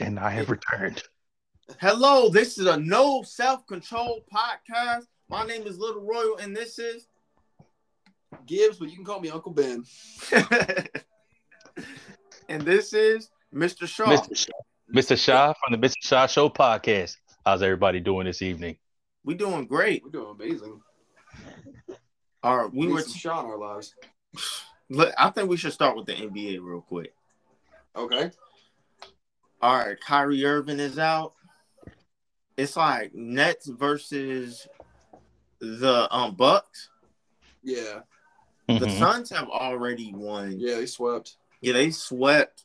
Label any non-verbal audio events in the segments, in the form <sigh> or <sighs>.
and I have returned. Hello, this is a no self control podcast. My name is Little Royal, and this is Gibbs, but you can call me Uncle Ben. <laughs> and this is Mr. Shaw. Mr. Shaw, Mr. Shaw from the Mr. Shaw Show podcast. How's everybody doing this evening? We're doing great. We're doing amazing. All right, we We were. were some shot our lives. <sighs> Look, I think we should start with the NBA real quick. Okay. All right, Kyrie Irving is out. It's like Nets versus the um Bucks. Yeah. The Mhm. Suns have already won. Yeah, they swept. Yeah, they swept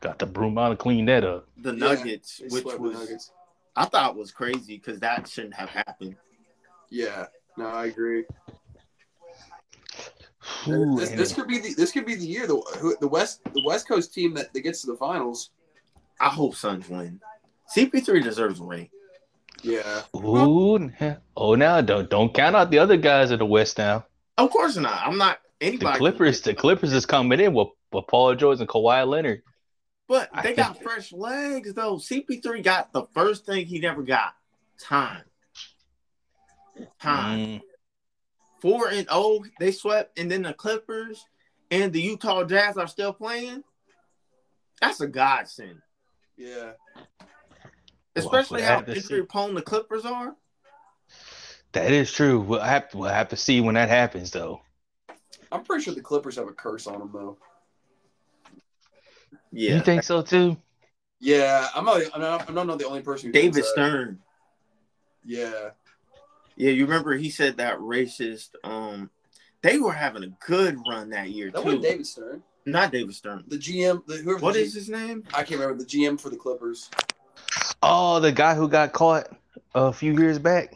Got the broom out to clean that up. the Nuggets, They which was Nuggets. I thought was crazy because that shouldn't have happened. Yeah. No, I agree. Ooh, this, this could be the this could be the year the the West the West Coast team that, that gets to the finals. I hope Suns win. CP3 deserves a ring. Yeah. Ooh, oh now don't don't count out the other guys in the West now. Of course not. I'm not anybody. The. Clippers, the Clippers is coming in with, with Paul George and Kawhi Leonard. But I they think- got fresh legs though. CP3 got the first thing he never got. Time. Time. Mm, Four and oh, they swept, and then the Clippers and the Utah Jazz are still playing. That's a godsend. Yeah. Especially we'll how have injury prone the Clippers are. that is true. We'll have to we'll have to see when that happens though. I'm pretty sure the Clippers have a curse on them though. Yeah. You think so too? Yeah, I'm not. I'm not, I'm not the only person. Who David thinks that. Stern. Yeah. Yeah, you remember he said that racist. Um, they were having a good run that year That too. wasn't David Stern. Not David Stern. The GM. The, whoever. What the is G- his name? I can't remember the GM for the Clippers. Oh, the guy who got caught a few years back.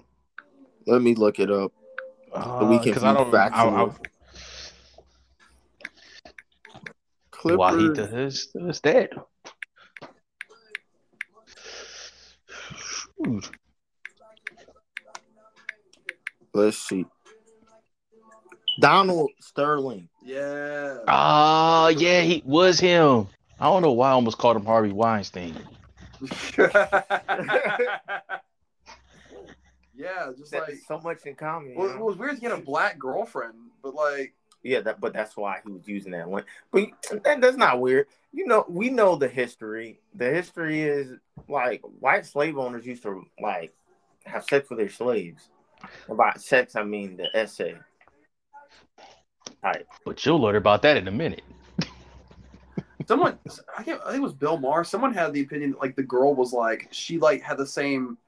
Let me look it up. Uh, we can 'cause I be don't. I, factual. I, why he does does that? Let's see. Donald Sterling. Yeah. Oh, yeah, he was him. I don't know why I almost called him Harvey Weinstein. <laughs> yeah, just like. so much in common. you Well, it was weird to get a black girlfriend, but like, yeah, that, but that's why he was using that one. But that, that's not weird. You know, we know the history. The history is like white slave owners used to like have sex with their slaves. About sex, I mean the essay. Type. But you'll learn about that in a minute. <laughs> someone, I, can't, I think it was Bill Maher. Someone had the opinion that like the girl was like she like had the same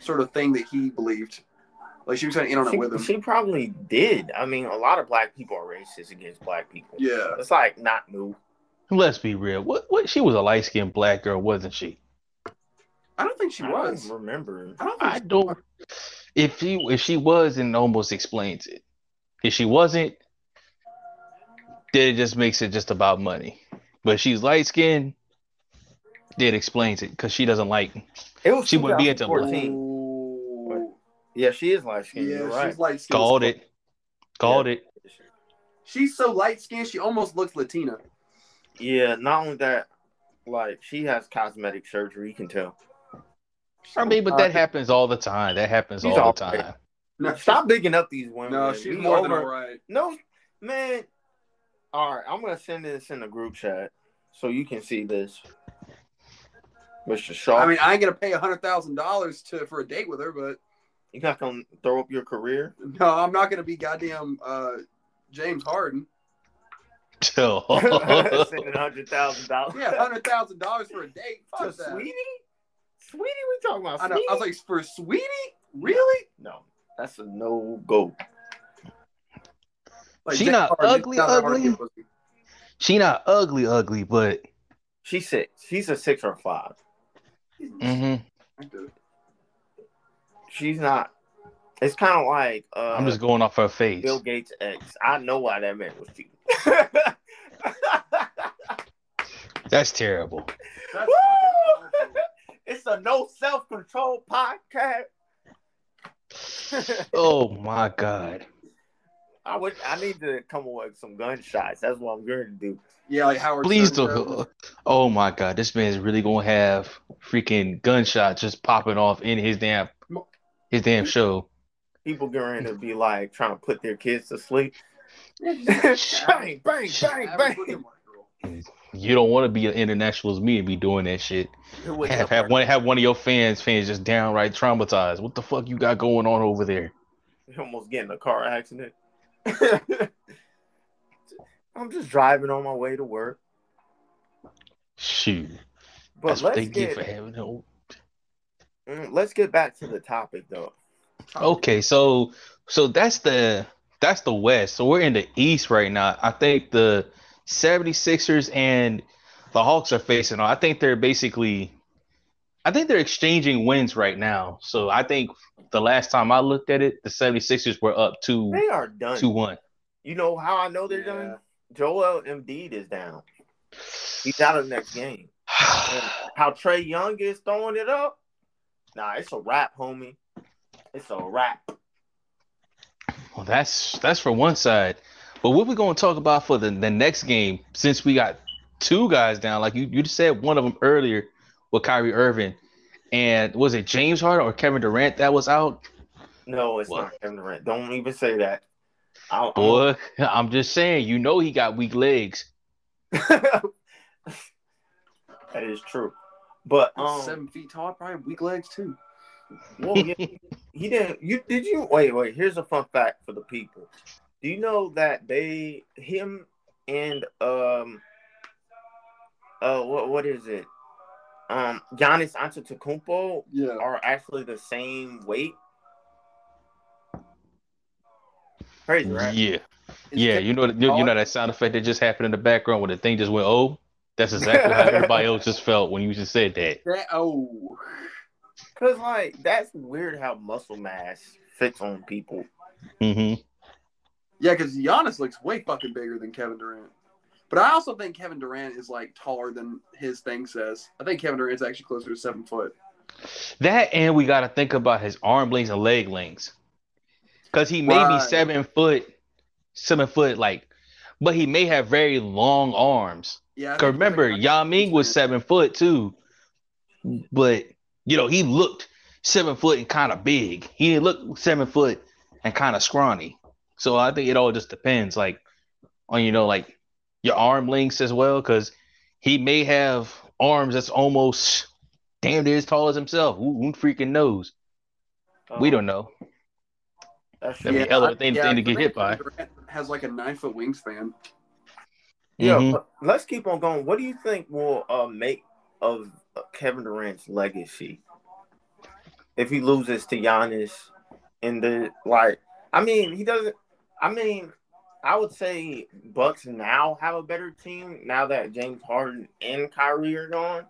sort of thing that he believed. Like she was kind of in on it She, with him. she probably did. I mean, a lot of black people are racist against black people. yeah. It's like not new. Let's be real. What? What? She was a light skinned black girl, wasn't she? I don't think she I was. don't remember. I don't think I don't. If she if she was, then it almost explains it. If she wasn't, then it just makes it just about money. But she's light skinned, then it explains it because she doesn't like. It was She wouldn't be into 2014. Ooh. Yeah, she is light skinned. Yeah, You're right. she's light skinned. Called it. Called it. She's so light skinned, she almost looks Latina. Yeah, not only that, like she has cosmetic surgery. You can tell. I mean, but that uh, happens all the time. That happens all all the right. time. No, Stop bigging up these women. No, man. she's We more than all right. No, man. All right, I'm gonna send this in the group chat so you can see this, Mr. Shaw. I mean, I ain't gonna pay a hundred thousand dollars to for a date with her, but you're not gonna throw up your career. no, I'm not gonna be goddamn uh, James Harden. Chill. <laughs> Sending hundred thousand <laughs> dollars. Yeah, hundred thousand dollars for a date. to that. Sweetie. Sweetie, we talking about? I know. Sweetie? I was like, for sweetie, really? no, that's a no go. Like, She James not Harden, ugly, not that hard to ugly? get she not ugly, ugly, but She's six. She's a six or a five. mhm. She's not. It's kind of like uh, I'm just going off her face. Bill Gates' ex. I know why that man was cheating. <laughs> That's terrible. That's Woo! fucking awful. it's a no self control podcast. <laughs> Oh my god. I would. I need to come up with some gunshots. That's what I'm going to do. Yeah, like Howard. Please Stern don't. Oh my god, this man's really gonna have freaking gunshots just popping off in his damn his damn show. People going to be like trying to put their kids to sleep. <laughs> Yeah, <laughs> bang, bang, bang, bang. You don't want to be an international as me and be doing that shit. Who Have have have one have one of your fans fans just downright traumatized. What the fuck you got going on over there? almost get in a car accident. <laughs> I'm just driving on my way to work. Shoot, But that's what let's they get get for having no. mm, let's get back to the topic though. Okay, so so that's the that's the West. So we're in the East right now. I think the 76ers and the Hawks are facing. I think they're basically I think they're exchanging wins right now. So I think the last time I looked at it, the 76ers were up 2 They are done. 2-1. You know how I know they're Yeah. done? Joel Embiid is down. He's out of the next game. <sighs> How Trae Young is throwing it up? Nah, it's a wrap, homie. It's a wrap. Well, that's that's for one side. But what we going to talk about for the, the next game, since we got two guys down, like you, you just said one of them earlier with Kyrie Irving. And was it James Harden or Kevin Durant that was out? No, it's What? not Kevin Durant. Don't even say that. I'll, Boy, <laughs> I'm just saying, you know he got weak legs. <laughs> that is true. But um, seven feet tall, probably weak legs too. well, yeah, he didn't. You did you wait? Wait. Here's a fun fact for the people. Do you know that they him and um uh what what is it? Um, Giannis Antetokounmpo Yeah. are actually the same weight. Crazy, right? Yeah, yeah. You know, you, you know that sound effect that just happened in the background when the thing just went oh. That's exactly how everybody else just <laughs> felt when you just said that. That, oh. Cause like that's weird how muscle mass fits on people. hmm Yeah, because Giannis looks way fucking bigger than Kevin Durant. But I also think Kevin Durant is like taller than his thing says. I think Kevin Durant's actually closer to seven foot. That and we got to think about his arm lengths and leg lengths, because he may be seven foot, seven foot like, but he may have very long arms. Yeah. 'Cause remember, like- Yao Ming was seven foot too, but you know he looked seven foot and kind of big. He didn't look seven foot and kind of scrawny. So I think it all just depends, like on you know like your arm lengths as well, because he may have arms that's almost damn near as tall as himself. Who, who freaking knows? we Um, don't know. That's That'd be true. a hell of a I- thing- yeah, thing to get hit by. Has like a nine foot wingspan. Yeah, Mhm. but let's keep on going. What do you think will uh, make of Kevin Durant's legacy if he loses to Giannis in the like? I mean, he doesn't. I mean, I would say Bucks now have a better team now that James Harden and Kyrie are gone.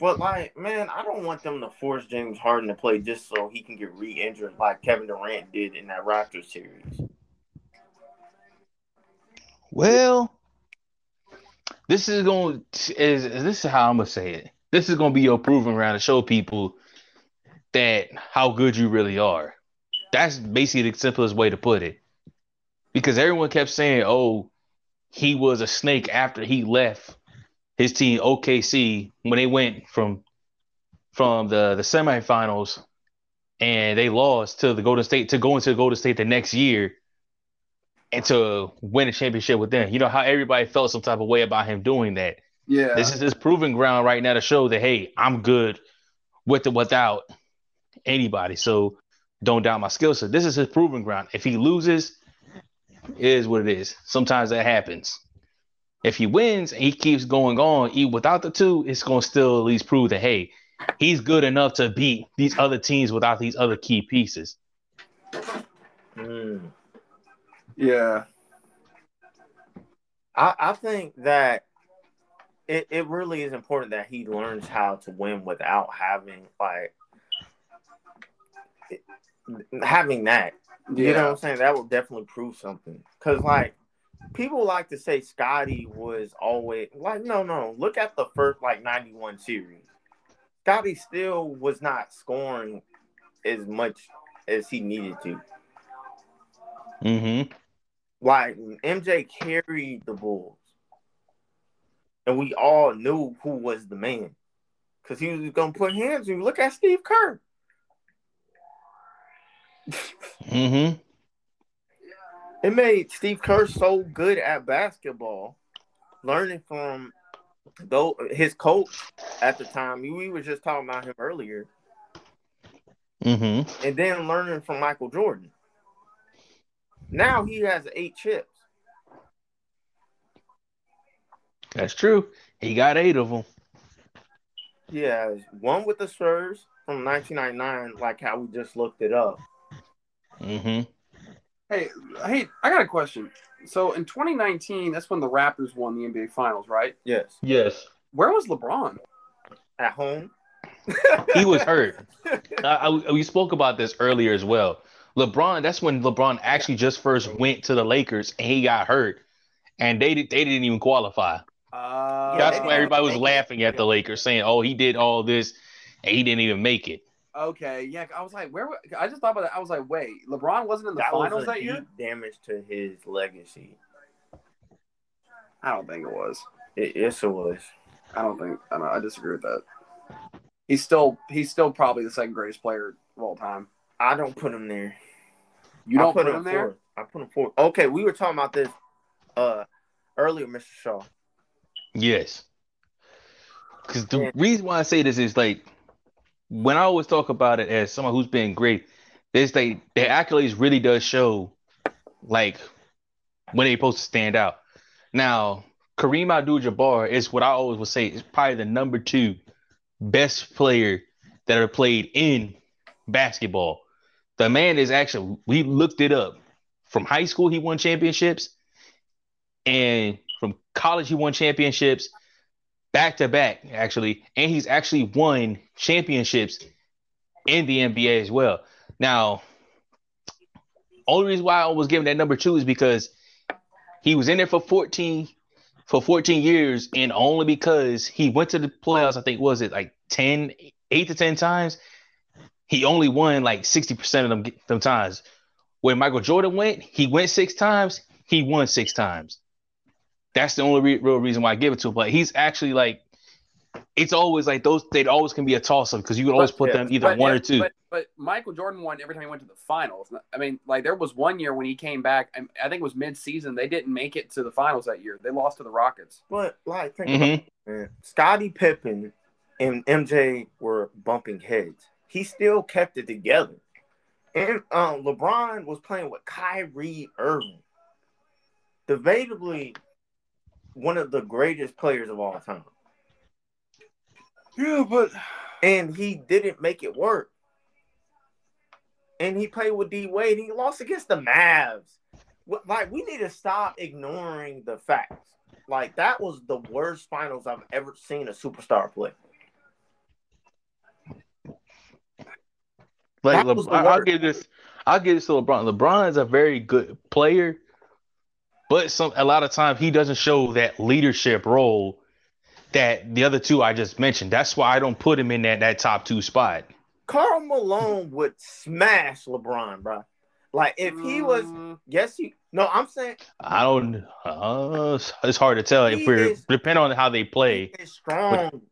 But like, man, I don't want them to force James Harden to play just so he can get re-injured like Kevin Durant did in that Raptors series. Well, this is going is this is how I'm gonna say it. This is gonna be your proving ground to show people that how good you really are. That's basically the simplest way to put it. Because everyone kept saying, "Oh, he was a snake after he left his team OKC when they went from from the the semifinals and they lost to the Golden State to go into the Golden State the next year." and to win a championship with them. You know how everybody felt some type of way about him doing that. Yeah. This is his proving ground right now to show that hey, I'm good with or without anybody. So don't doubt my skill set. This is his proving ground. If he loses, it is what it is. Sometimes that happens. If he wins and he keeps going on, even without the two, it's gonna still at least prove that hey, he's good enough to beat these other teams without these other key pieces. Hmm. yeah. I, I think that it, it really is important that he learns how to win without having like having that. You know what I'm saying? That will definitely prove something. Cause like people like to say Scottie was always like no no. Look at the first like 91 series. Scottie still was not scoring as much as he needed to. Mm-hmm. Like MJ carried the Bulls, and we all knew who was the man because he was gonna put hands. on you. Look at Steve Kerr. Mm-hmm. It made Steve Kerr so good at basketball, learning from though his coach at the time. We were just talking about him earlier, Mm-hmm. and then learning from Michael Jordan. Now he has eight chips. That's true. He got eight of them. He has one with the Spurs from 1999, like how we just looked it up. Mm-hmm. Hey, hey, I got a question. So in 2019, that's when the Raptors won the NBA Finals, right? Yes, Yes. Where was LeBron? at home. <laughs> He was hurt. I, I- we spoke about this earlier as well. LeBron, that's when LeBron actually just first went to the Lakers and he got hurt. And they did, they didn't even qualify. Uh, That's they why everybody was didn't make it. laughing at the Lakers, saying, "Oh, he did all this, and he didn't even make it." Okay, yeah. I was like, where? wa- I just thought about that. I was like, wait, LeBron wasn't in the that finals was a that deep year? damage to his legacy. I don't think it was. It, yes, it was. I don't think. I, don't, I disagree with that. He's still he's still probably the second greatest player of all time. I don't put him there. You don't put, him there. fourth. I put him fourth. Okay, we were talking about this uh earlier, Mr. Shaw. Yes. Because the Yeah. reason why I say this is like when I always talk about it as someone who's been great, is like the accolades really does show like when they're supposed to stand out. Now, Kareem Abdul-Jabbar is what I always would say is probably the number two best player that ever played in basketball. The man is actually we looked it up. From high school, he won championships, and from college, he won championships back to back, actually, and he's actually won championships in the NBA as well. Now, only reason why I was giving that number two is because he was in there for 14 for 14 years, and only because he went to the playoffs, I think was it like 10, 8 to 10 times, he only won like 60% of them, them times. When Michael Jordan went, he went six times, he won six times. That's the only re- real reason why I give it to him. But he's actually like, it's always like those. They always can be a toss up because you would always put yeah, them either But, one yeah, or two. But, but Michael Jordan won every time he went to the finals. I mean, like there was one year when he came back. I, I think it was mid-season. They didn't make it to the finals that year. They lost to the Rockets. But like, think about Mhm. it. Scottie Pippen and MJ were bumping heads. He still kept it together. And um, LeBron was playing with Kyrie Irving, debatably one of the greatest players of all time. Yeah, but and he didn't make it work. And he played with D Wade. He lost against the Mavs. Like we need to stop ignoring the facts. Like that was the worst finals I've ever seen a superstar play. Like Le- I- I'll give this. I'll give this to LeBron. LeBron is a very good player, but some a lot of times he doesn't show that leadership role that the other two I just mentioned. That's why I don't put him in that that top two spot. Karl Malone would smash LeBron, bro. Like if he was, Mm, yes, he. No, I'm saying I don't. Uh, it's hard to tell if we're is- depending on how they play. he is strong.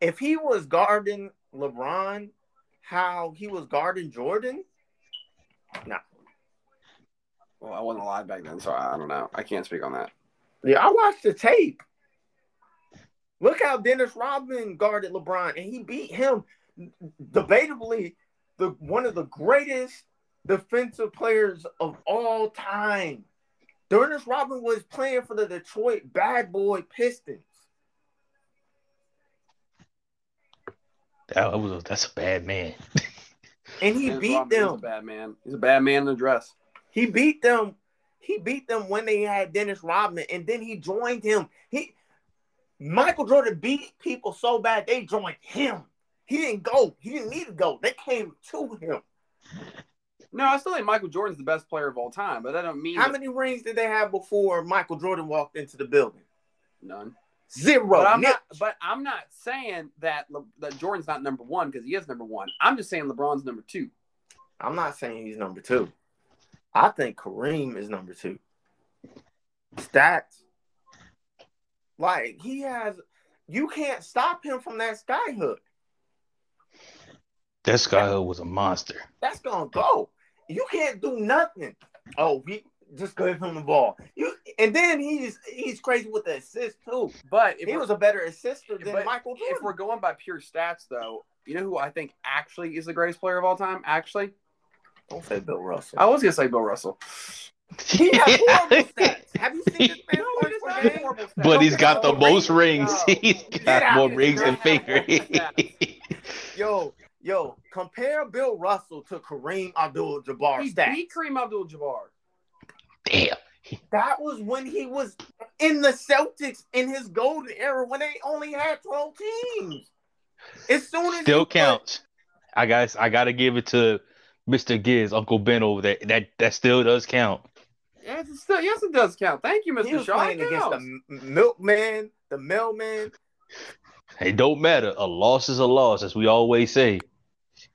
If he was guarding LeBron, how he was guarding Jordan, well, I wasn't alive back then, so I, I don't know. I can't speak on that. Yeah, I watched the tape. Look how Dennis Rodman guarded LeBron, and he beat him. Debatably, the one of the greatest defensive players of all time. Dennis Rodman was playing for the Detroit Bad Boy Pistons. That was a, that's a bad man. And he Dennis beat Rodman is a them. bad man. He's a bad man in a dress. He beat them. He beat them when they had Dennis Rodman, and then he joined him. He Michael Jordan beat people so bad they joined him. He didn't go. He didn't need to go. They came to him. No, I still think Michael Jordan's the best player of all time, but that don't mean How that- many rings did they have before Michael Jordan walked into the building? none. Zero. But I'm not. But I'm not saying that Le, that Jordan's not number one because he is number one. I'm just saying LeBron's number two. I'm not saying he's number two. I think Kareem is number two. Stats. Like he has you can't stop him from that sky hook. That Skyhook was a monster. That's gonna go. You can't do nothing. Oh, we just give him the ball. You and then he's he's crazy with the assist too. But if He was a better assister than but Michael if we're going by pure stats, though, you know who I think actually is the greatest player of all time? Actually, Don't say Bill Russell. I was gonna say Bill Russell. <laughs> he has horrible <laughs> stats. Have you seen this man No, play he does for not game? have horrible stats. But he's got the most rings. <laughs> He's got more rings than Get Faker. Yo, yo, compare Bill Russell to Kareem Abdul-Jabbar He stats. beat Kareem Abdul-Jabbar. Damn. That was when he was in the Celtics in his golden era when they only had 12 teams. As soon as Still you put- counts. I guess I gotta give it to Mr. Giz, Uncle Ben over there. That that still does count. Yes, it still, yes, it does count. Thank you, he Mr. was Shaw. playing against the milkman, the mailman. It don't matter. A loss is a loss, as we always say.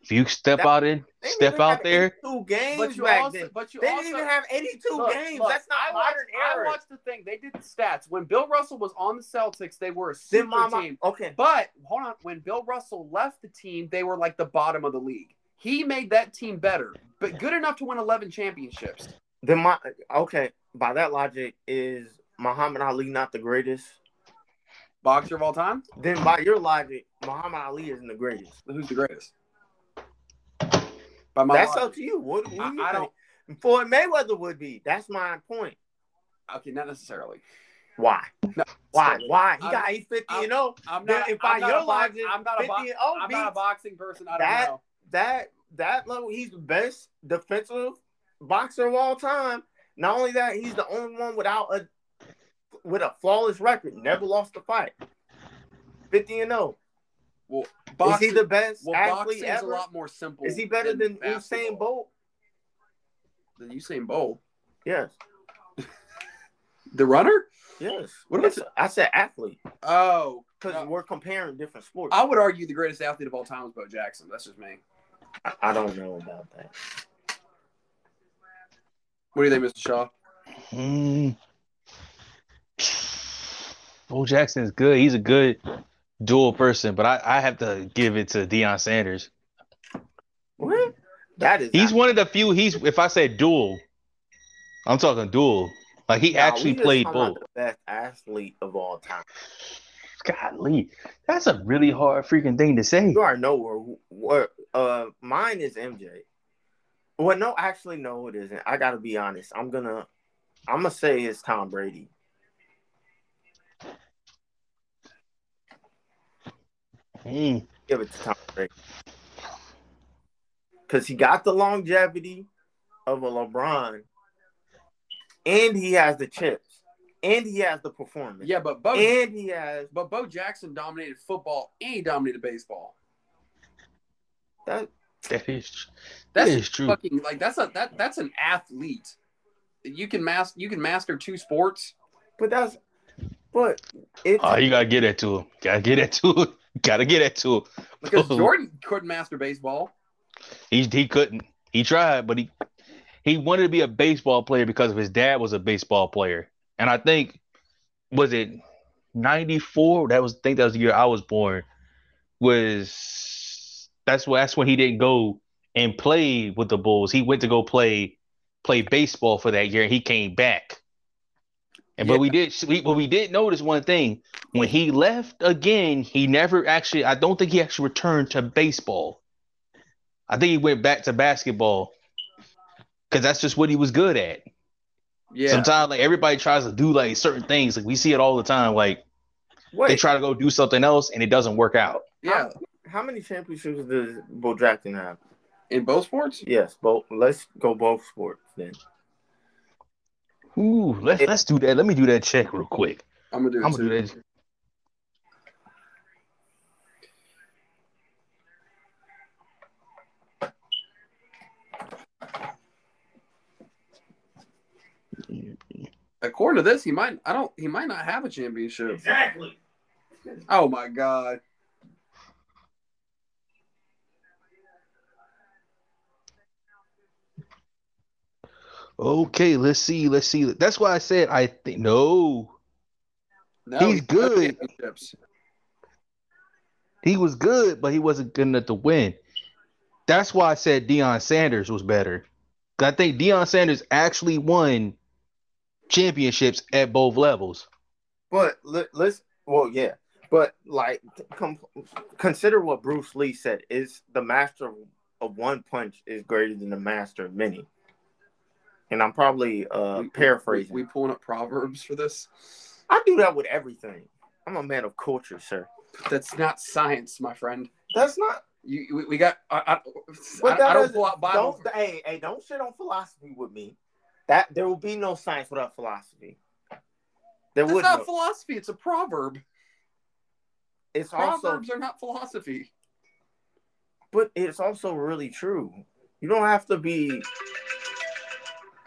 If you step That- out in, step out there. 82 games But you back also, then. but you They also, didn't even have 82 Look, games. look, That's not I watched, modern I watched the thing. They did the stats. When Bill Russell was on the Celtics, they were a Then super mama, team. okay. But hold on, when Bill Russell left the team, they were like the bottom of the league. He made that team better, but good enough to win 11 championships. Then my okay. By that logic, is Muhammad Ali not the greatest? Boxer of all time? Then by your logic, Muhammad Ali isn't the greatest. Who's the greatest? By my That's logic. up to you. What, what I- you I think? Floyd Mayweather would be. That's my point. Okay, not necessarily. Why? No, Why? Why? He got he's 50 I'm- and 0. I'm not. if by I'm not your logic, I'm not a 50 bo- and 0 I'm not a boxing person. I don't that- know. That that level. He's the best defensive boxer of all time. Not only that, he's the only one without a with a flawless record. Never lost a fight. 50 and 0. Well, Is he the best well, athlete boxing's a lot more simple. Is he better than Usain basketball. Bolt? Than Usain Bolt? Yes. <laughs> The runner? Yes. What about I said athlete Oh, because No. we're comparing different sports. I would argue the greatest athlete of all time is Bo Jackson. That's just me. I, I don't know about that. What do you think, Mr. Shaw? Hmm. Bo Jackson is good. He's a good dual person, but I, I have to give it to Deion Sanders. What? That is. He's not- one of the few. He's if I say dual, I'm talking dual. Like he Nah, actually played both. The best athlete of all time. Golly, that's a really hard freaking thing to say. You already know where. Where? Uh, mine is MJ. Well, no, actually, no, it isn't. I gotta be honest. I'm gonna. I'm gonna say it's Tom Brady. Mm. Give it to Tom Brady. Because he got the longevity of a LeBron, and he has the chips, and he has the performance, Yeah, but Bo, and he has but Bo Jackson dominated football and he dominated baseball. That. That is That's that is true. fucking like that's a that that's an athlete. You can master you can master two sports. But that's, but it's Oh, you gotta get that to him. Gotta get that to him. <laughs> Gotta get that to him. Because. <laughs> Jordan couldn't master baseball. He he couldn't. He tried, but he he wanted to be a baseball player because of his dad was a baseball player. And I think was it 94? That was I think that was the year I was born. Was that's that's when he didn't go and play with the Bulls. He went to go play play baseball for that year and he came back. And but we did we but we did notice one thing. When he left again, he never actually I don't think he actually returned to baseball. I think he went back to basketball because that's just what he was good at. Yeah. Sometimes like everybody tries to do like certain things. Like we see it all the time. Like they try to go do something else and it doesn't work out. yeah. How many championships does Bo Jackson have? In both sports? Yes, both. Let's go both sports then. Ooh, let's let's do that. Let me do that check real quick. I'm gonna do it I'm too. gonna do that. According to this, he might I don't he might not have a championship. Exactly. Oh my god. Okay, let's see. Let's see. That's why I said I think no. No, He's good. He was good, but he wasn't good enough to win. That's why I said Deion Sanders was better. I think Deion Sanders actually won championships at both levels. But let, let's well, yeah. But like, com- consider what Bruce Lee said: is the master of one punch is greater than the master of many. And I'm probably uh, We- paraphrasing. We, we pulling up proverbs for this. I do that with everything. I'm a man of culture, sir. That's not science, my friend. That's not. You, we, we got. I, I, But I, I don't pull out Bible. Don't hey hey don't shit on philosophy with me. That there will be no science without philosophy. There That's not no. philosophy. It's a proverb. It's also Proverbs are not philosophy. but it's also really true. You don't have to be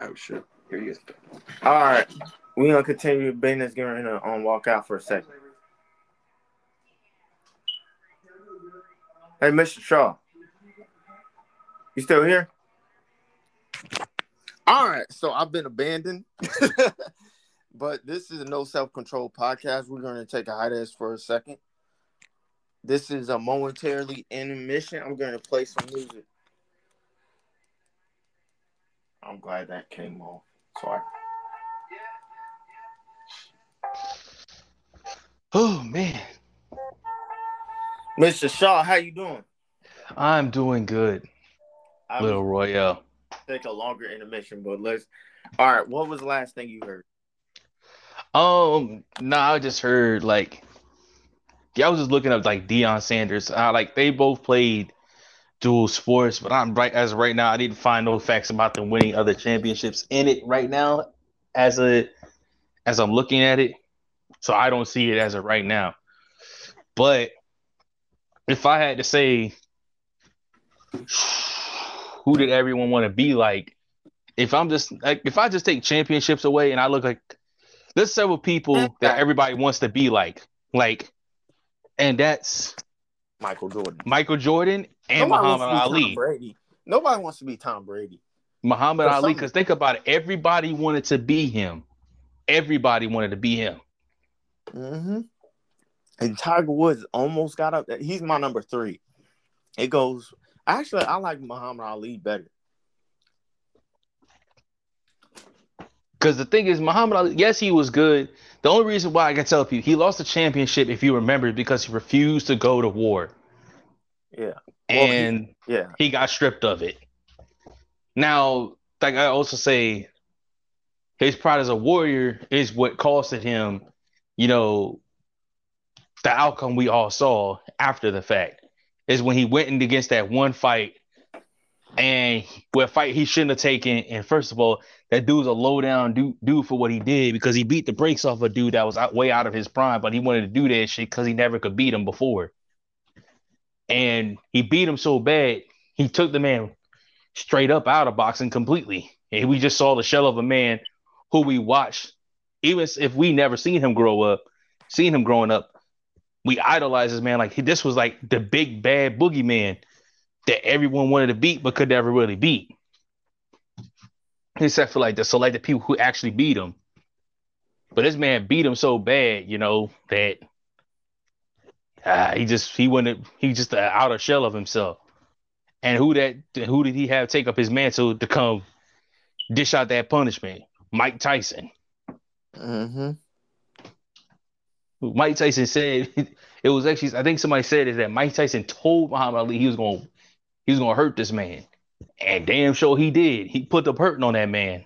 Oh shit! Here you go. all right. We're gonna continue business getting to um, walk out for a second. Hey, Mr. Shaw, you still here? All right, so I've been abandoned, <laughs> but this is a no self control podcast. We're to take a hiatus for a second. This is a momentarily intermission. I'm to play some music. I'm glad that came off. Sorry. Oh man, Mr. Shaw, how you doing? I'm doing good, I little Royale. take a longer intermission, but let's. All right, what was the last thing you heard? Um, no, I just heard like, yeah, I was just looking up like Deion Sanders. Uh, like they both played dual sports, but I'm right as right now. I need to find no facts about them winning other championships in it right now, as a as I'm looking at it. So I don't see it as of right now. But if I had to say, <sighs> who did everyone want to be like? If I'm just like, if I just take championships away and I look like there's several people that everybody wants to be like, like, and that's Michael Jordan. Michael Jordan and Nobody Muhammad be Tom Ali. Brady. Nobody wants to be Tom Brady. Muhammad For Ali, because think about it, everybody wanted to be him. Everybody wanted to be him. Mm-hmm. And Tiger Woods almost got up. there. He's my number three. It goes. Actually, I like Muhammad Ali better. Because the thing is, Muhammad Ali, yes, he was good. The only reason why I can tell people he lost the championship, if you remember, is because he refused to go to war. Yeah. Well, he- And Yeah. he got stripped of it. Now, like I also say, his pride as a warrior is what costed him, you know, the outcome we all saw after the fact. Is when he went in against that one fight and what fight he shouldn't have taken. And first of all, that dude's a low down dude, dude for what he did because he beat the brakes off a dude that was out, way out of his prime, but he wanted to do that shit because he never could beat him before. And he beat him so bad, he took the man straight up out of boxing completely. And we just saw the shell of a man who we watched, even if we never seen him grow up, seen him growing up, we idolized this man like this was like the big bad boogeyman that everyone wanted to beat but could never really beat. Except for like the selected people who actually beat him. But this man beat him so bad, you know, that uh, he just he wouldn't he just an outer shell of himself. And who that who did he have take up his mantle to come dish out that punishment? Mike Tyson. Mm-hmm. Mike Tyson said <laughs> it was actually I think somebody said is that Mike Tyson told Muhammad Ali he was going he was going to hurt this man, and damn sure he did. He put the hurting on that man.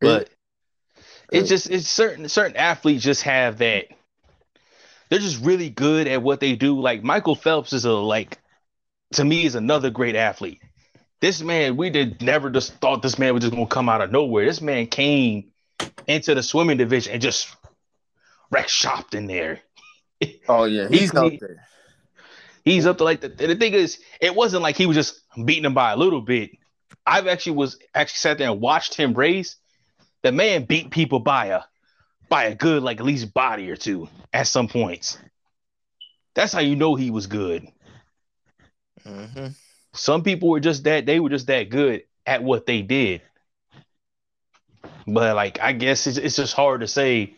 But it's just it's certain certain athletes just have that. They're just really good at what they do. Like Michael Phelps is a like to me is another great athlete. This man, we did never just thought this man was just gonna come out of nowhere. This man came into the swimming division and just wrecked shopped in there. Oh yeah, He- he's up there. He's up to like the, the thing is, it wasn't like he was just beating him by a little bit. I've actually was actually sat there and watched him race. The man beat people by a by a good like at least body or two at some points. That's how you know he was good. hmm Some people were just that they were just that good at what they did. But like I guess it's it's just hard to say.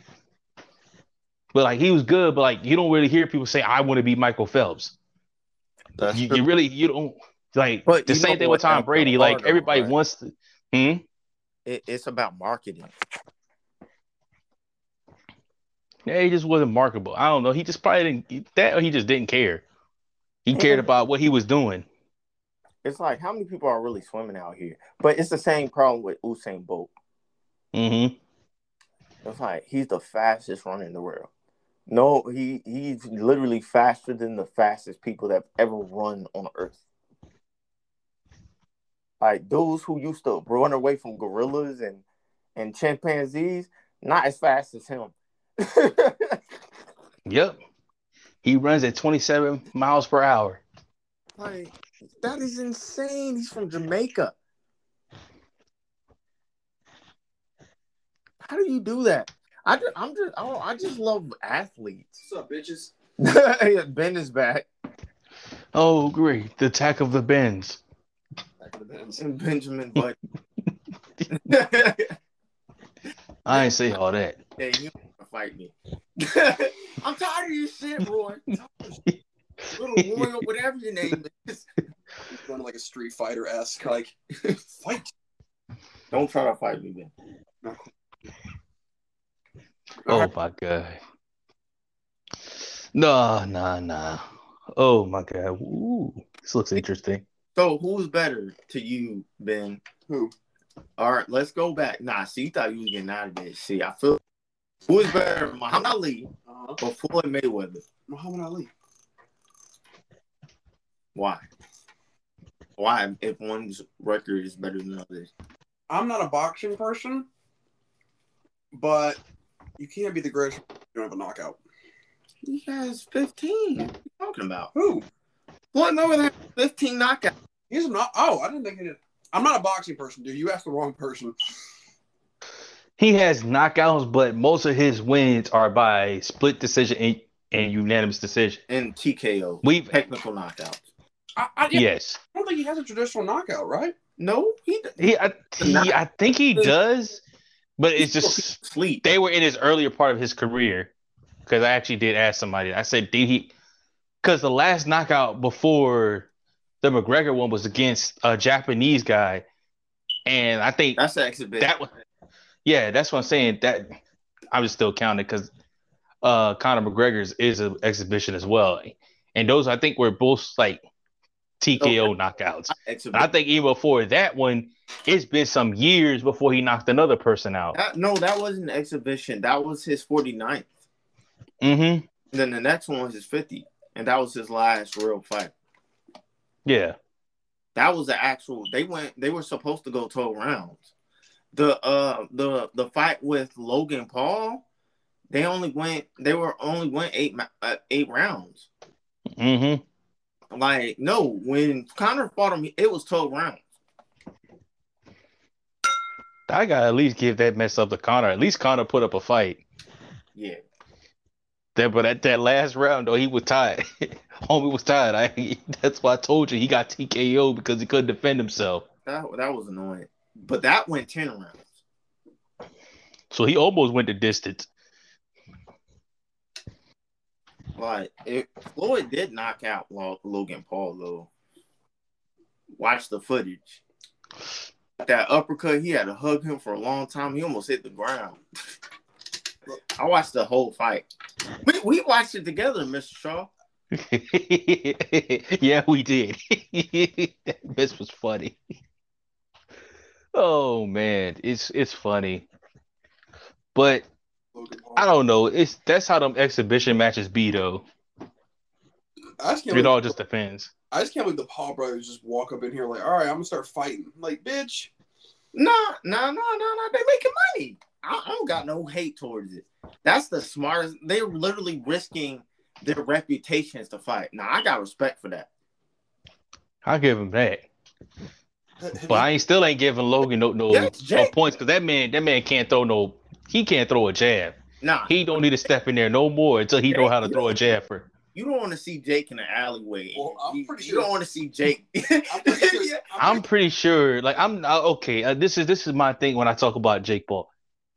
But like he was good, but like you don't really hear people say, I want to be Michael Phelps. That's You, you really you don't like But the same thing with Tom Brady. the Like everybody right? wants to hmm? It, it's about marketing. Yeah, he just wasn't marketable. I don't know. He just probably didn't that or he just didn't care. He cared about what he was doing. It's like how many people are really swimming out here? But it's the same problem with Usain Bolt. hmm It's like he's the fastest runner in the world. No, he he's literally faster than the fastest people that have ever run on Earth. Like those who used to run away from gorillas and and chimpanzees, not as fast as him. <laughs> Yep. He runs at 27 miles per hour. like that is insane. He's from Jamaica. How do you do that? I just, I'm just I, oh, I just love athletes. What's up, bitches? <laughs> ben is back. Oh, great. The attack of the Bens. Back in the bins. And <laughs> Benjamin <laughs> Button. I ain't say all that. hey, you wanna fight me. I'm tired of your shit, Roy. Little Roy, or whatever your name is. Running like a Street Fighter esque, like fight. Don't try to fight me, Ben. No. Oh my god. No, nah, nah. Oh my god. Ooh, this looks interesting. So who's better to you, Ben? Who? All right, let's go back. Nah, see, you thought you was getting out of this. See, I feel who is better, Muhammad Ali Uh-huh. or Floyd Mayweather? Muhammad Ali. Why? Why? If one's record is better than others, I'm not a boxing person, but you can't be the greatest. You don't have a knockout. he has 15. What are you talking about? Who? Floyd Mayweather has 15 knockouts. He's not. Oh, I didn't think he did. I'm not a boxing person, dude. You asked the wrong person. He has knockouts, but most of his wins are by split decision and, and unanimous decision. And TKO. We've Technical knockouts. I, I, yeah, yes. I don't think he has a traditional knockout, right? No, he, He I, he I think he does, but it's just sleep. they were in his earlier part of his career. Because I actually did ask somebody. I said, did he? Because the last knockout before the McGregor one was against a Japanese guy, and I think That's the exhibition. that was, yeah, that's what I'm saying. That I was still counting because uh, Conor McGregor's is an exhibition as well, and those I think were both like TKO knockouts. I think even before that one, it's been some years before he knocked another person out. That, no, that wasn't an exhibition. That was his 49th. Mm-hmm. Then the next one was his 50. And that was his last real fight. Yeah. That was the actual they went they were supposed to go 12 rounds. The uh the the fight with Logan Paul, they only went they were only went 8 uh, 8 rounds. Mm-hmm. Like no, when Conor fought him it was 12 rounds. I gotta at least give that mess up to Conor. At least Conor put up a fight. Yeah. That, but at that last round, though, he was tired. <laughs> Homie was tired. I <laughs> that's why I told you he got TKO because he couldn't defend himself. That that was annoying. But that went 10 rounds. So he almost went the distance. Like it, Floyd did knock out Logan Paul though. Watch the footage. That uppercut, he had to hug him for a long time. He almost hit the ground. <laughs> I watched the whole fight. We, we watched it together, Mr. Shaw. <laughs> yeah, we did. <laughs> this was funny. Oh man, it's it's funny. But. I don't know. It's that's how them exhibition matches be though. I just can't. It Believe, all just depends. I just can't believe the Paul brothers just walk up in here like, all right, I'm gonna start fighting. Like, bitch. Nah, nah, nah, nah, nah. They making money. I, I don't got no hate towards it. That's the smartest. They're literally risking their reputations to fight. Now I got respect for that. I'll give him that. But I ain't still ain't giving Logan no no, no points because that man that man can't throw no he can't throw a jab. Nah, He don't need to step in there no more until he know how to throw a jab for. <laughs> you don't want to see Jake in the alleyway. Well, I'm you, pretty you sure- don't want to see Jake. <laughs> I'm pretty sure- <laughs> I'm pretty sure. Like I'm uh, okay. Uh, this is this is my thing when I talk about Jake Paul.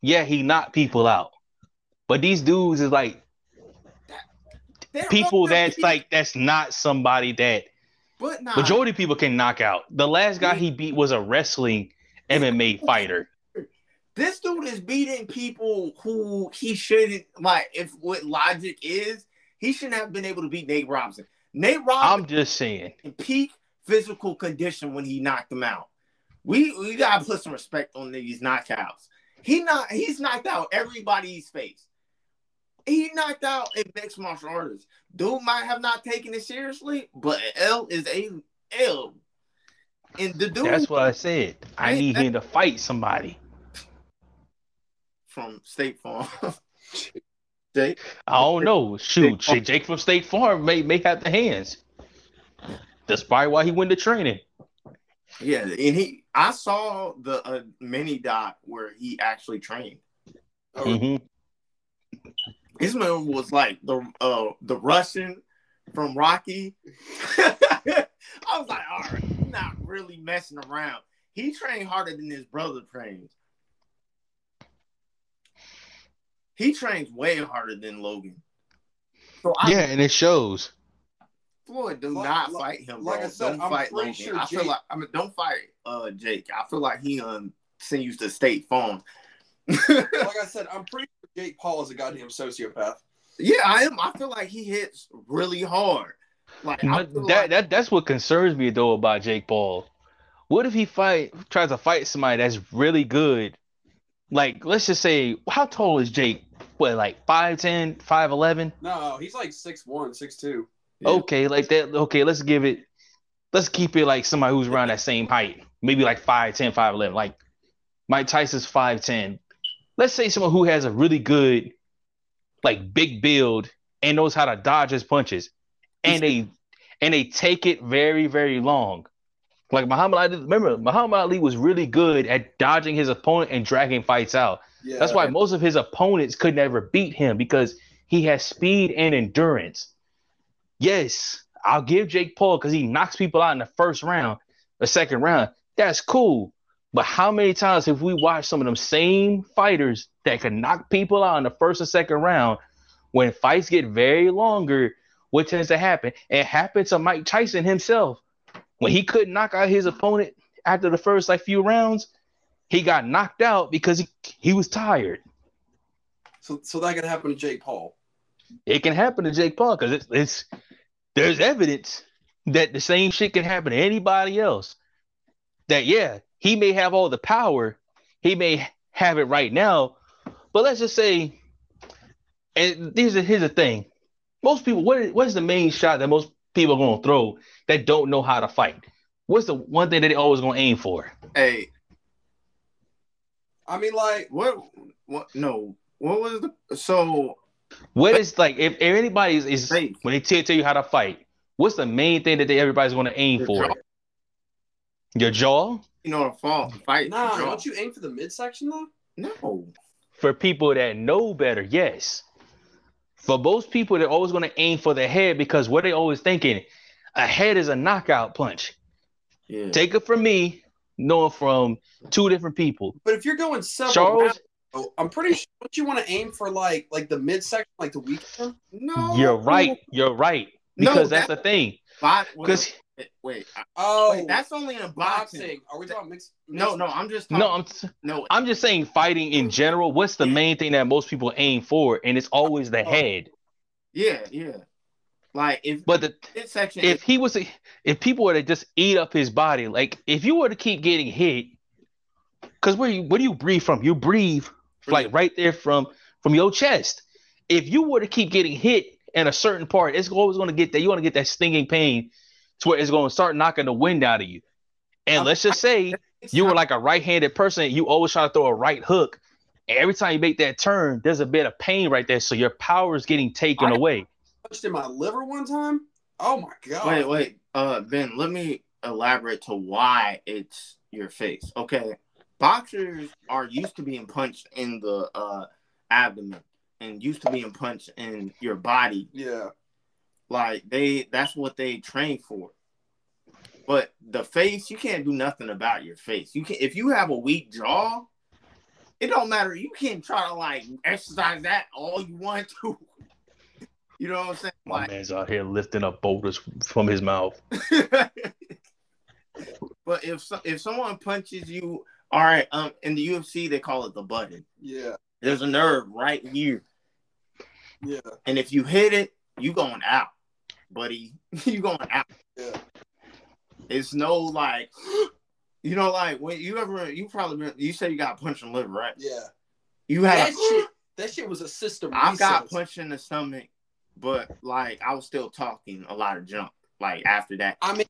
Yeah, he knocked people out, but these dudes is like They're people that's people, like that's not somebody that but nah, majority of people can knock out. The last guy he beat was a wrestling MMA fighter. This dude is beating people who he shouldn't like. If what logic is, he shouldn't have been able to beat Nate Robinson. Nate Robinson I'm just saying. in peak physical condition when he knocked him out. We we gotta put some respect on these knockouts. He not he's knocked out everybody's face. He knocked out a mixed martial artist. Dude might have not taken it seriously, but L is a L. And the dude That's what I said. I need him to fight somebody. From State Farm. <laughs> Jake, I don't know. Shoot, Farm. shit, Jake from State Farm may may have the hands. That's probably why he went to training. yeah, and he I saw the uh, mini doc where he actually trained. His man was like the uh the Russian from Rocky. <laughs> I was like, all right, he's not really messing around. He trained harder than his brother trains. He trains way harder than Logan. So I Yeah, and it shows. Floyd, do Like- not like- fight him, like. I said, don't I'm fight Logan. sure I feel Jake- like I mean, don't fight uh Jake. I feel like he um sent you to State Farm. <laughs> like I said, I'm pretty sure Jake Paul is a goddamn sociopath. yeah, I am. I feel like he hits really hard. Like But that, like- that that's what concerns me though about Jake Paul. What if he fight tries to fight somebody that's really good? Like let's just say how tall is Jake? What like 5'10, 5'11? No, he's like 6'1", 6'2". Yeah. Okay, like that okay, let's give it let's keep it like somebody who's around that same height. Maybe like 5'10, 5'11. Like Mike Tyson's 5'10. Let's say someone who has a really good like big build and knows how to dodge his punches and they and they take it very very long like muhammad ali remember muhammad ali was really good at dodging his opponent and dragging fights out Yeah, that's why most of his opponents could never beat him because he has speed and endurance. Yes i'll give jake paul because he knocks people out in the first round the second round. That's cool. But how many times have we watched some of them same fighters that can knock people out in the first and second round when fights get very longer? What tends to happen? It happened to mike tyson himself. When he couldn't knock out his opponent after the first like few rounds he got knocked out because he, he was tired. So so that could happen to Jake Paul. it can happen to jake paul because it's, it's there's evidence that the same shit can happen to anybody else. That yeah he may have all the power. He may have it right now. But let's just say and here's the, here's the thing. Most people what is, what is the main shot that most people are going to throw that don't know how to fight? What's the one thing that they always going to aim for? Hey, I mean, like, what? What? No. What was the? So what is like if, if anybody is, is Safe. when they tell, tell you how to fight what's the main thing that they, everybody's going to aim Your for jaw. your jaw you know, the fall fight. nah, draw. don't you aim for the midsection though? No. for people that know better, yes. For most people, they're always going to aim for the head because what they always thinking, a head is a knockout punch. Yeah. Take it from me, knowing from two different people. But if you're going several Charles, rounds, though, I'm pretty sure don't you want to aim for like like the midsection, like the weak no. you're right. You're right. No, Because that's the thing. Because Because wait, Oh, wait, that's only in boxing. boxing. Are we talking mixed? No, mixed- no, I'm just talking, no, I'm no. I'm just saying fighting in general. What's the main thing that most people aim for? And it's always the oh. head. Yeah, yeah. Like if But the section, if he was to, if people were to just eat up his body, like if you were to keep getting hit, because where you where do you breathe from? You breathe like right there from from your chest. If you were to keep getting hit in a certain part, it's always going to get that. You want to get that stinging pain to where it's going to start knocking the wind out of you. And let's just say you were like a right-handed person, you always try to throw a right hook. And every time you make that turn, there's a bit of pain right there, so your power is getting taken away. Punched in my liver one time. Oh my god! Wait, wait, uh, Ben, let me elaborate to why it's your face. Okay, boxers are used to being punched in the uh abdomen and used to being punched in your body. Yeah, Like they that's what they train for. But the face, you can't do nothing about your face. You can if you have a weak jaw, it don't matter. You can't try to like exercise that all you want to. <laughs> You know what I'm saying? My Like, man's out here lifting up boulders from his mouth. <laughs> but if so, if someone punches you, all right, um, in the UFC they call it the button. Yeah, There's a nerve right here, yeah, and if you hit it, you going out, buddy. <laughs> you going out. yeah. It's no like, you know, like when you ever you probably been, you said you got punched in the liver, right? Yeah. You had That a, shit. That shit was a system. I got reset. punched in the stomach, but like I was still talking a lot of junk. Like after that, I mean,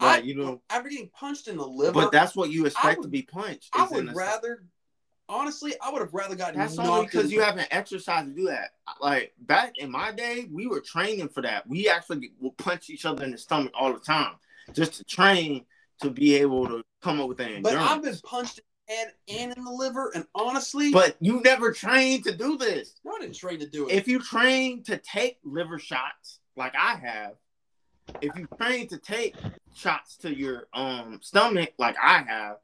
like I, you know, after getting punched in the liver, but that's what you expect would- to be punched. I would the rather, honestly, I would have rather gotten. That's only because you haven't exercised to do that. Like back in my day, we were training for that. We actually would punch each other in the stomach all the time just to train to be able to come up with an But. I've been punched head and in the liver, and honestly, But you never trained to do this. no, I didn't train to do it. If you train to take liver shots, like I have, if you train to take shots to your um stomach, like I have,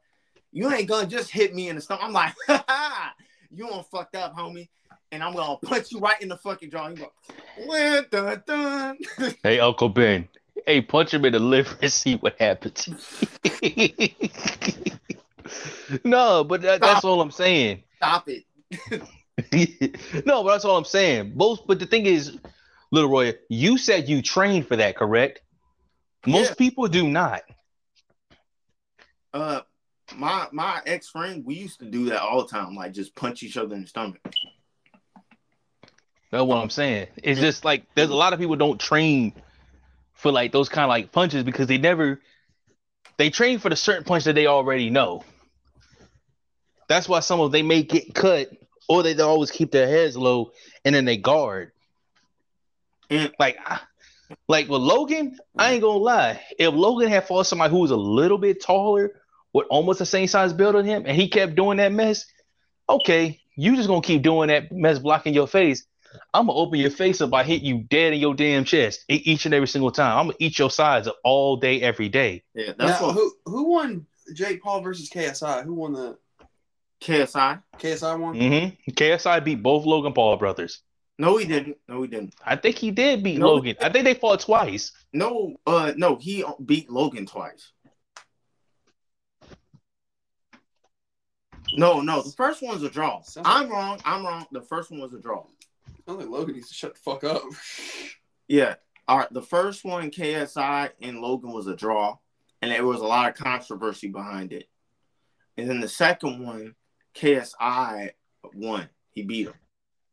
you ain't gonna just hit me in the stomach. I'm like, <laughs> ha ha, you on fucked up, homie. And I'm gonna punch you right in the fucking jaw. You go, "Dun, dun, dun." Hey, Uncle Ben. Hey, punch him in the liver and see what happens. <laughs> <laughs> no, but that, that's all I'm saying. Stop it. <laughs> no, but that's all I'm saying. Both, but the thing is, Little Roy, you said you trained for that, correct? Most Yeah. people do not. Uh, my my ex friend, we used to do that all the time, like just punch each other in the stomach. That's what I'm saying. It's just like there's a lot of people don't train for like those kind of like punches because they never they train for the certain punch that they already know. That's why some of they may get cut or they always keep their heads low and then they guard. And Like I- like with Logan, I ain't gonna lie. If Logan had fought somebody who was a little bit taller with almost the same size build on him and he kept doing that mess, okay, you just gonna keep doing that mess blocking your face. I'm gonna open your face up by hitting you dead in your damn chest each and every single time. I'm gonna eat your sides up all day, every day. yeah, that's now, what who who won Jake Paul versus KSI? Who won the KSI. KSI one? Mm-hmm. KSI beat both Logan Paul brothers. No, he didn't. No, he didn't. I think he did beat No, Logan. I think they fought twice. No, uh, no, he beat Logan twice. No, no, the first one's a draw. Sounds- I'm wrong. I'm wrong. The first one was a draw. I think Logan needs to shut the fuck up. <laughs> Yeah. All right. The first one, KSI and Logan, was a draw, and there was a lot of controversy behind it. And then the second one, KSI won. He beat him,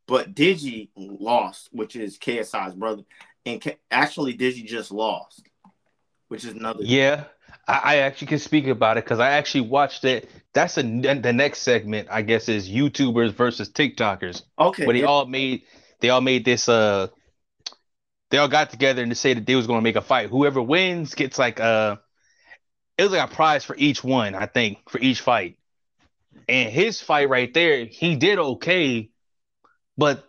but Deji lost, which is KSI's brother, and K- actually Deji just lost, which is another. Yeah, I, I actually can speak about it because I actually watched it. That's a, the next segment, I guess, is YouTubers versus TikTokers. Okay. Where they yeah. all made they all made this uh they all got together and to say that they was gonna make a fight. Whoever wins gets like uh it was like a prize for each one, I think, for each fight. And his fight right there, he did okay, but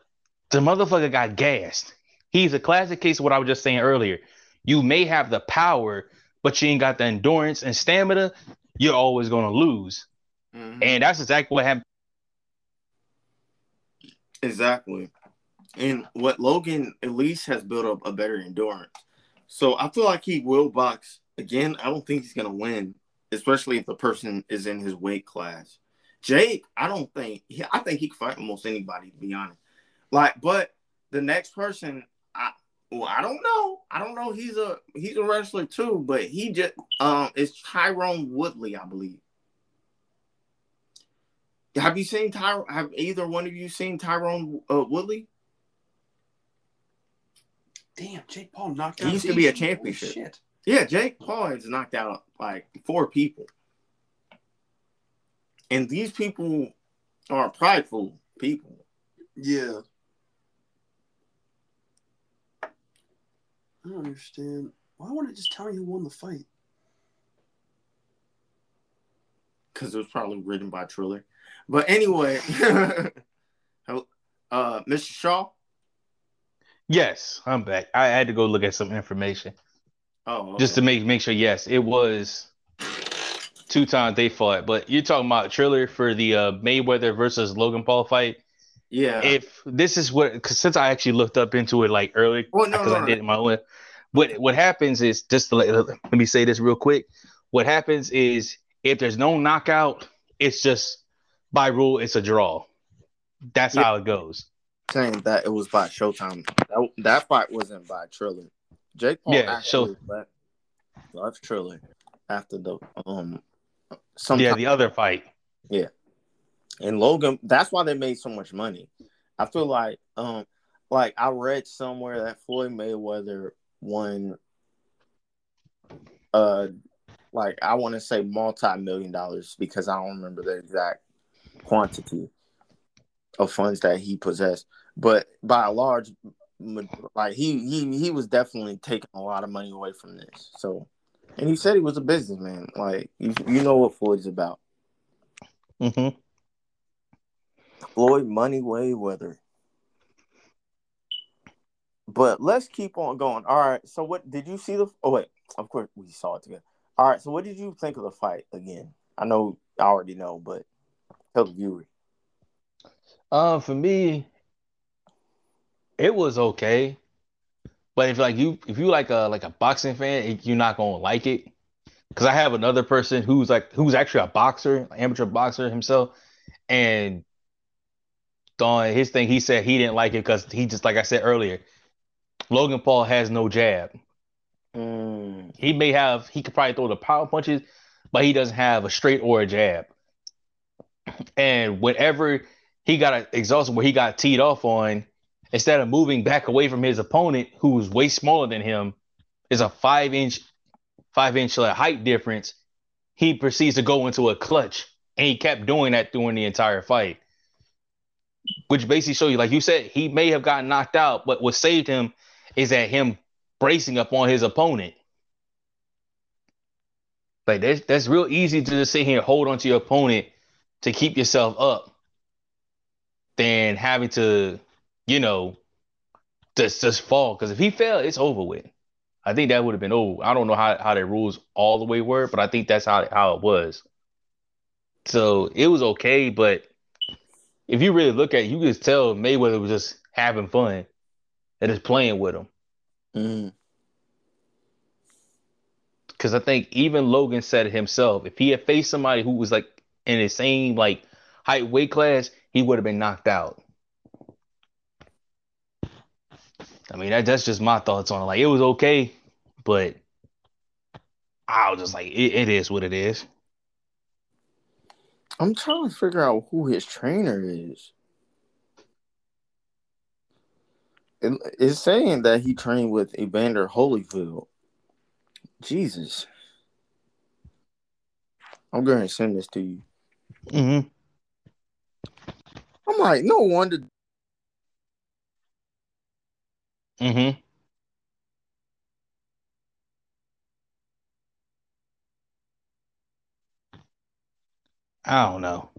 the motherfucker got gassed. He's a classic case of what I was just saying earlier. You may have the power, but you ain't got the endurance and stamina, you're always gonna lose. Mhm. And that's exactly what happened. Exactly. And what Logan at least has built up a better endurance. So I feel like he will box again. I don't think he's gonna win, especially if the person is in his weight class. Jake, I don't think he, I think he can fight almost anybody to be honest. Like, but the next person, I well, I don't know. I don't know. He's a he's a wrestler too, but he just um it's Tyron Woodley, I believe. Have you seen Ty? Have either one of you seen Tyron uh, Woodley? Damn, Jake Paul knocked out. He used to be a championship. Shit. Yeah, Jake Paul has knocked out like four people, and these people are prideful people. Yeah. I don't understand. Why wouldn't it just tell me who won the fight? because it was probably written by Triller. But anyway, <laughs> uh, Mr. Shaw, Yes, I'm back. I had to go look at some information Oh, just to make make sure. Yes, it was two times they fought. But you're talking about Triller for the uh, Mayweather versus Logan Paul fight. yeah. If this is what, because since I actually looked up into it like early, Well, no, because no, I no. did it my own. What what happens is just to let, let me say this real quick. What happens is if there's no knockout, it's just by rule it's a draw. That's Yeah. how it goes. saying that it was by Showtime. That, that fight wasn't by Triller. Jake Paul Yeah, actually left, left Triller after the um some yeah, the other fight. Yeah. And Logan. That's why they made so much money. I feel like um like I read somewhere that Floyd Mayweather won uh like I want to say multi million dollars because I don't remember the exact quantity of funds that he possessed, but by a large like he he he was definitely taking a lot of money away from this. So, and he said he was a businessman. Like you, you know what Floyd's about. hmm Floyd Money Mayweather. But let's keep on going. All right. So what did you see the? Oh wait, of course we saw it together. All right. So what did you think of the fight again? I know I already know, but tell the viewer. Um, for me, it was okay. But if like you if you like a like a boxing fan, you're not gonna like it. Cause I have another person who's like who's actually a boxer, amateur boxer himself, and on his thing, he said he didn't like it because he just like I said earlier, Logan Paul has no jab. Mm, He may have he could probably throw the power punches, but he doesn't have a straight or a jab. And whenever he got exhausted where he got teed off on, instead of moving back away from his opponent, who was way smaller than him, is a five inch, five inch like, height difference. He proceeds to go into a clutch, and he kept doing that during the entire fight, which basically show you, like you said, he may have gotten knocked out, but what saved him is that him bracing up on his opponent. Like that's that's real easy to just sit here and hold on to your opponent to keep yourself up than having to, you know, just just fall. Because if he fell, it's over with. I think that would have been over. I don't know how, how the rules all the way were, but I think that's how how it was. So it was okay, but if you really look at it, you could tell Mayweather was just having fun and just playing with him. mm, Because I think even Logan said it himself. If he had faced somebody who was like in the same like height weight class, he would have been knocked out. I mean, that, that's just my thoughts on it. Like it was okay, but I was just like, it, it is what it is. I'm trying to figure out who his trainer is. It, it's saying that he trained with Evander Holyfield. Jesus. I'm going to send this to you. Mm-hmm. I'm like, no wonder. Mm-hmm. I don't know.